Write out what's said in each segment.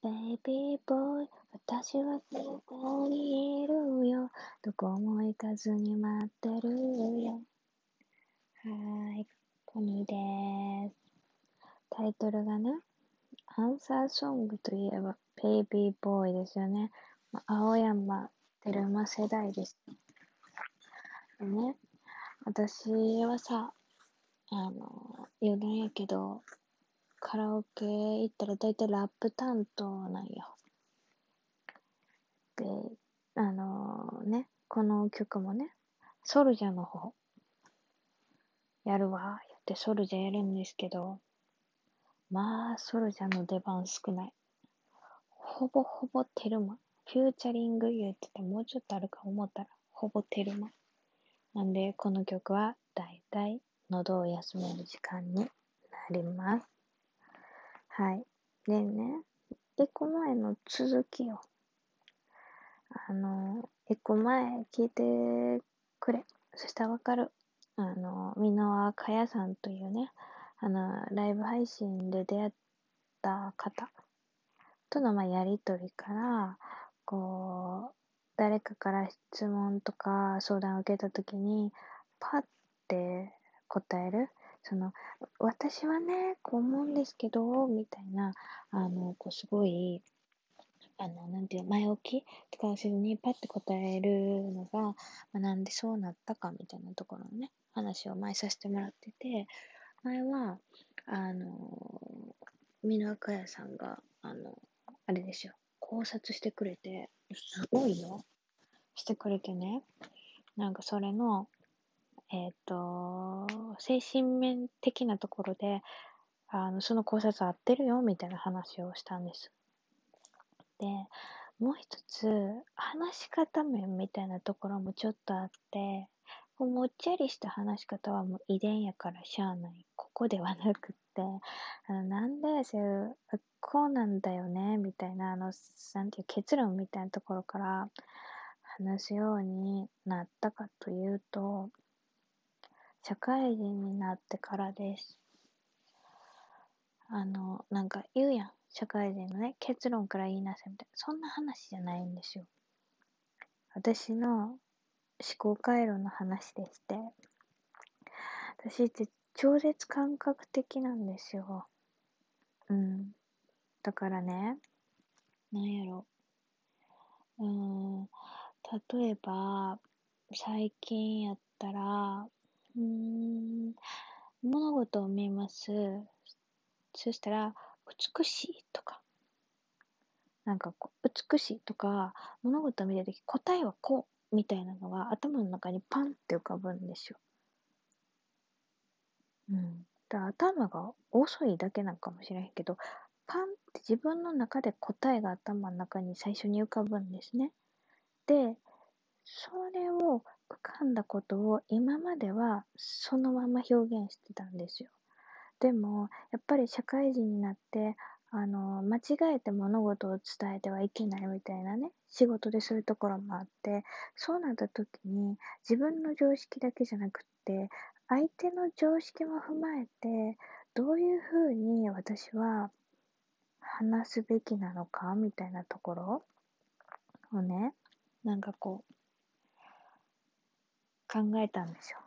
ベイビーボーイ、私はそこにいるよ。どこも行かずに待ってるよ。はい、コニーです。タイトルがね、アンサーソングといえば、ベイビーボーイですよね。まあ、青山テルマ世代です。でね、私はさ、あの、余談やけど、カラオケ行ったら大体ラップ担当なんよ。で、あのね、この曲もね、ソルジャーの方、やるわ、言ってソルジャーやるんですけど、まあ、ソルジャーの出番少ない。ほぼほぼテルマ。フューチャリング言っててもうちょっとあるか思ったら、ほぼテルマ。なんで、この曲は大体喉を休める時間になります。はい。でね、エコ前の続きを、あの、エコ前聞いてくれ。そしたらわかる。あの、箕輪かやさんというね、あの、ライブ配信で出会った方との、まあ、やりとりから、こう、誰かから質問とか相談を受けたときに、パッて答える。その、私はね、こう思うんですけど、みたいな、あの、こう、すごい、あの、なんていう、前置きとかせずにパッて答えるのが、まあ、なんでそうなったかみたいなところのね、話を前させてもらってて、前は、あの、ミラカヤさんが、あの、あれですよ、考察してくれて、すごいよ。してくれてね、なんかそれの、えっ、ー、と、精神面的なところで、あの、その考察合ってるよ、みたいな話をしたんです。で、もう一つ、話し方面みたいなところもちょっとあって、もっちゃりした話し方はもう遺伝やからしゃあない。ここではなくって、あのなんでそういう、こうなんだよね、みたいな、あの、なんていう結論みたいなところから話すようになったかというと、社会人になってからです。あの、なんか言うやん。社会人のね、結論から言いなさいみたいな。そんな話じゃないんですよ。私の思考回路の話でして、私って超絶感覚的なんですよ。うん。だからね、なんやろ。うん、例えば、最近やったら、うーん、物事を見ます。そしたら、美しいとか、なんかこう、美しいとか、物事を見たとき、答えはこう、みたいなのが頭の中にパンって浮かぶんですよ。うん。だ頭が遅いだけなんかもしれへんけど、パンって自分の中で答えが頭の中に最初に浮かぶんですね。で、それを浮かんだことを今まではそのまま表現してたんですよ。でも、やっぱり社会人になって、あの、間違えて物事を伝えてはいけないみたいなね、仕事でそういうところもあって、そうなった時に自分の常識だけじゃなくって、相手の常識も踏まえて、どういうふうに私は話すべきなのかみたいなところをね、なんかこう、考えたんですよ。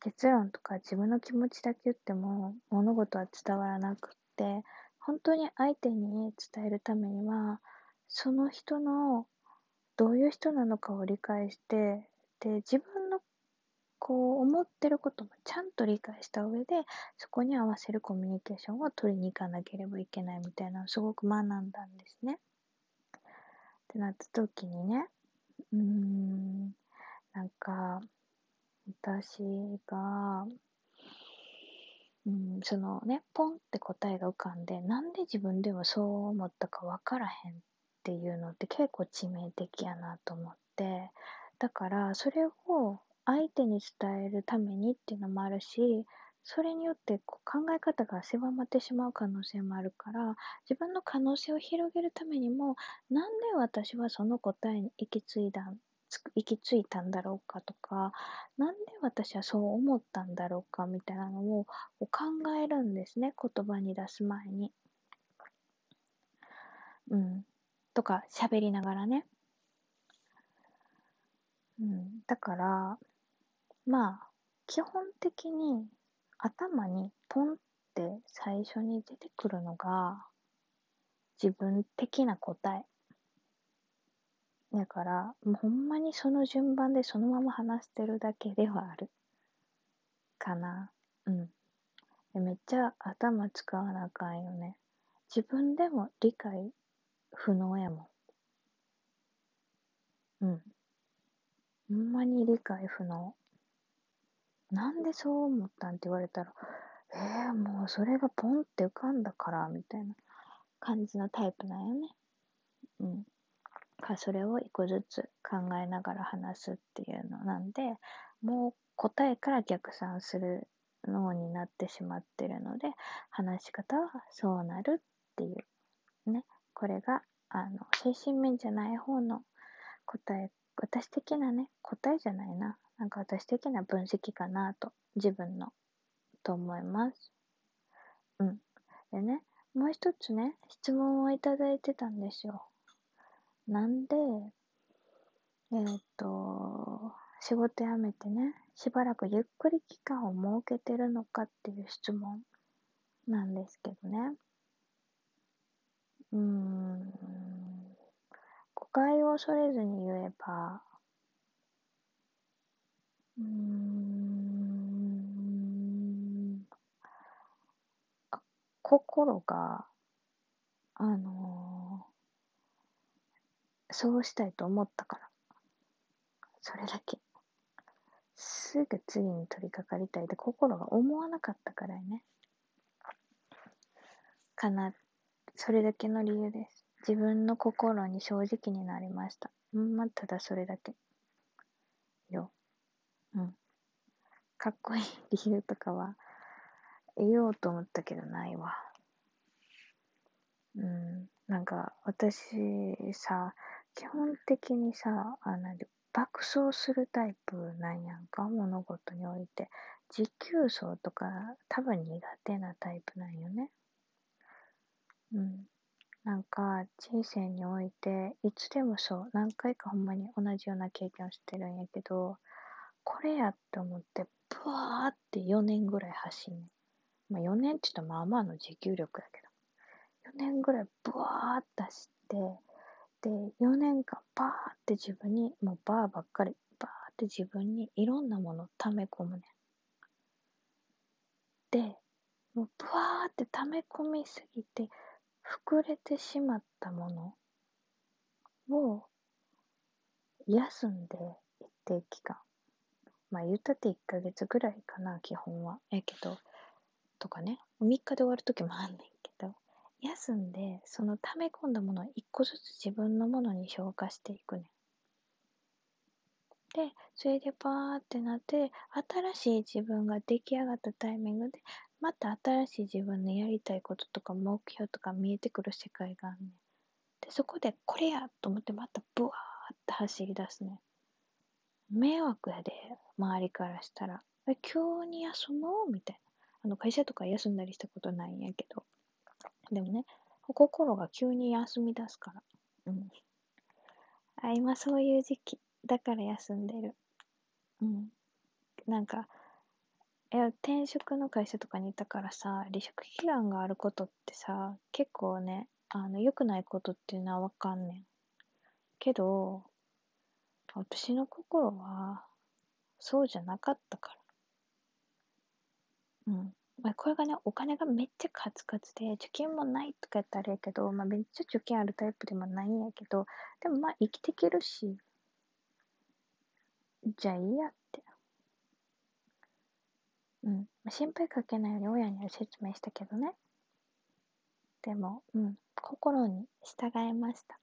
結論とか自分の気持ちだけ言っても物事は伝わらなくって、本当に相手に伝えるためには、その人のどういう人なのかを理解して、で、自分のこう思ってることもちゃんと理解した上で、そこに合わせるコミュニケーションを取りに行かなければいけないみたいなのをすごく学んだんですね。ってなった時にね、うーん、なんか、私が、うん、そのね、ポンって答えが浮かんで、なんで自分でもそう思ったかわからへんっていうのって結構致命的やなと思って、だからそれを相手に伝えるためにっていうのもあるし、それによってこう考え方が狭まってしまう可能性もあるから、自分の可能性を広げるためにも、なんで私はその答えに行き着いたん行き着いたんだろうかとか、なんで私はそう思ったんだろうかみたいなのを考えるんですね、言葉に出す前に。うん。とか喋りながらね。うん。だから、まあ、基本的に頭にポンって最初に出てくるのが自分的な答え。だから、もうほんまにその順番でそのまま話してるだけではある。かな。うん。めっちゃ頭使わなあかんよね。自分でも理解不能やもん。うん。ほんまに理解不能。なんでそう思ったんって言われたら、えー、もうそれがポンって浮かんだから、みたいな感じのタイプなんよね。うん。かそれを一個ずつ考えながら話すっていうのなんで、もう答えから逆算する脳になってしまってるので、話し方はそうなるっていう。ね。これが、あの、精神面じゃない方の答え、私的なね、答えじゃないな。なんか私的な分析かなと、自分の、と思います。うん。でね、もう一つね、質問をいただいてたんですよ。なんで、えっ、と、仕事辞めてね、しばらくゆっくり期間を設けてるのかっていう質問なんですけどね。うーん、誤解を恐れずに言えば、うーん、心が、あの、そうしたいと思ったから。それだけ。すぐ次に取り掛かりたいって心が思わなかったからね。かな。それだけの理由です。自分の心に正直になりました。うん、まあ、ただそれだけ。よ。うん。かっこいい理由とかは言おうと思ったけどないわ。うん。なんか私さ、基本的にさ、あの、爆走するタイプなんやんか、物事において。持久走とか多分苦手なタイプなんよね。うん。なんか人生においていつでもそう何回かほんまに同じような経験をしてるんやけどこれやって思ってブワーって4年ぐらい走んねん。まあ4年って言ったらまあまあの持久力やけど4年ぐらいブワーって走ってで、4年間バーって自分に、もうバーばっかり、バーって自分にいろんなものを溜め込むね。で、もうブワーって溜め込みすぎて、膨れてしまったものを休んで一定期間。まあ言ったって1ヶ月ぐらいかな、基本は。やけど、とかね。3日で終わる時もあんねんけど、休んで、その溜め込んだものを一個ずつ自分のものに消化していくね。で、それでパーってなって、新しい自分が出来上がったタイミングで、また新しい自分のやりたいこととか目標とか見えてくる世界があんねん。で、そこでこれやと思ってまたブワーって走り出すねん。迷惑やで、周りからしたら。え、今日に休もう？みたいな。あの、会社とか休んだりしたことないんやけど。でもね、心が急に休み出すから。うん。あ、今そういう時期。だから休んでる。うん。なんか、いや、転職の会社とかにいたからさ、離職期間があることってさ、結構ね、あの、良くないことっていうのはわかんねん。けど、私の心は、そうじゃなかったから。うん。まあ、これがね、お金がめっちゃカツカツで、貯金もないとかやったらあれやけど、まあ、めっちゃ貯金あるタイプでもないんやけど、でもまあ生きていけるし、じゃあいいやって。うん。心配かけないように親には説明したけどね。でも、うん。心に従いました。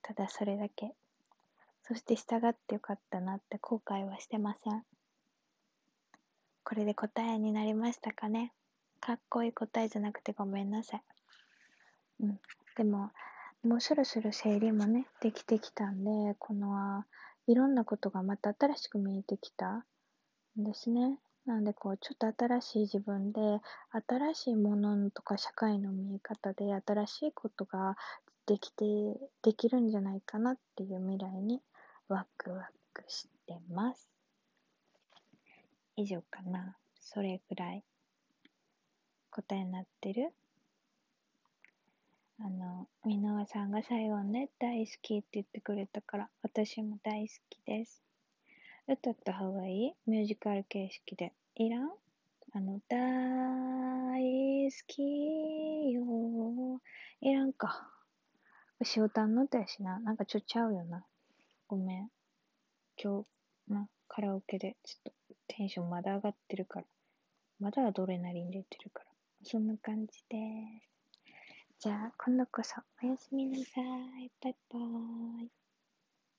ただそれだけ。そして従ってよかったなって後悔はしてません。これで答えになりましたかね？かっこいい答えじゃなくてごめんなさい。うん。でも、もうそろそろ整理もね、できてきたんで、この、いろんなことがまた新しく見えてきたんですね。なんでこう、ちょっと新しい自分で、新しいものとか社会の見え方で新しいことができて、できるんじゃないかなっていう未来にワクワクしてます。以上かな。それぐらい答えになってるあの、箕輪さんが最後ね、大好きって言ってくれたから、私も大好きです。歌った方がいい？ミュージカル形式で。いらん？あの、大好きよ。いらんか。塩タンの歌やしな。なんかちょっちゃうよな。ごめん。今日、な、カラオケでちょっとテンションまだ上がってるから。まだアドレナリン出てるから。そんな感じです。じゃあ、今度こそおやすみなさい。バイバーイ。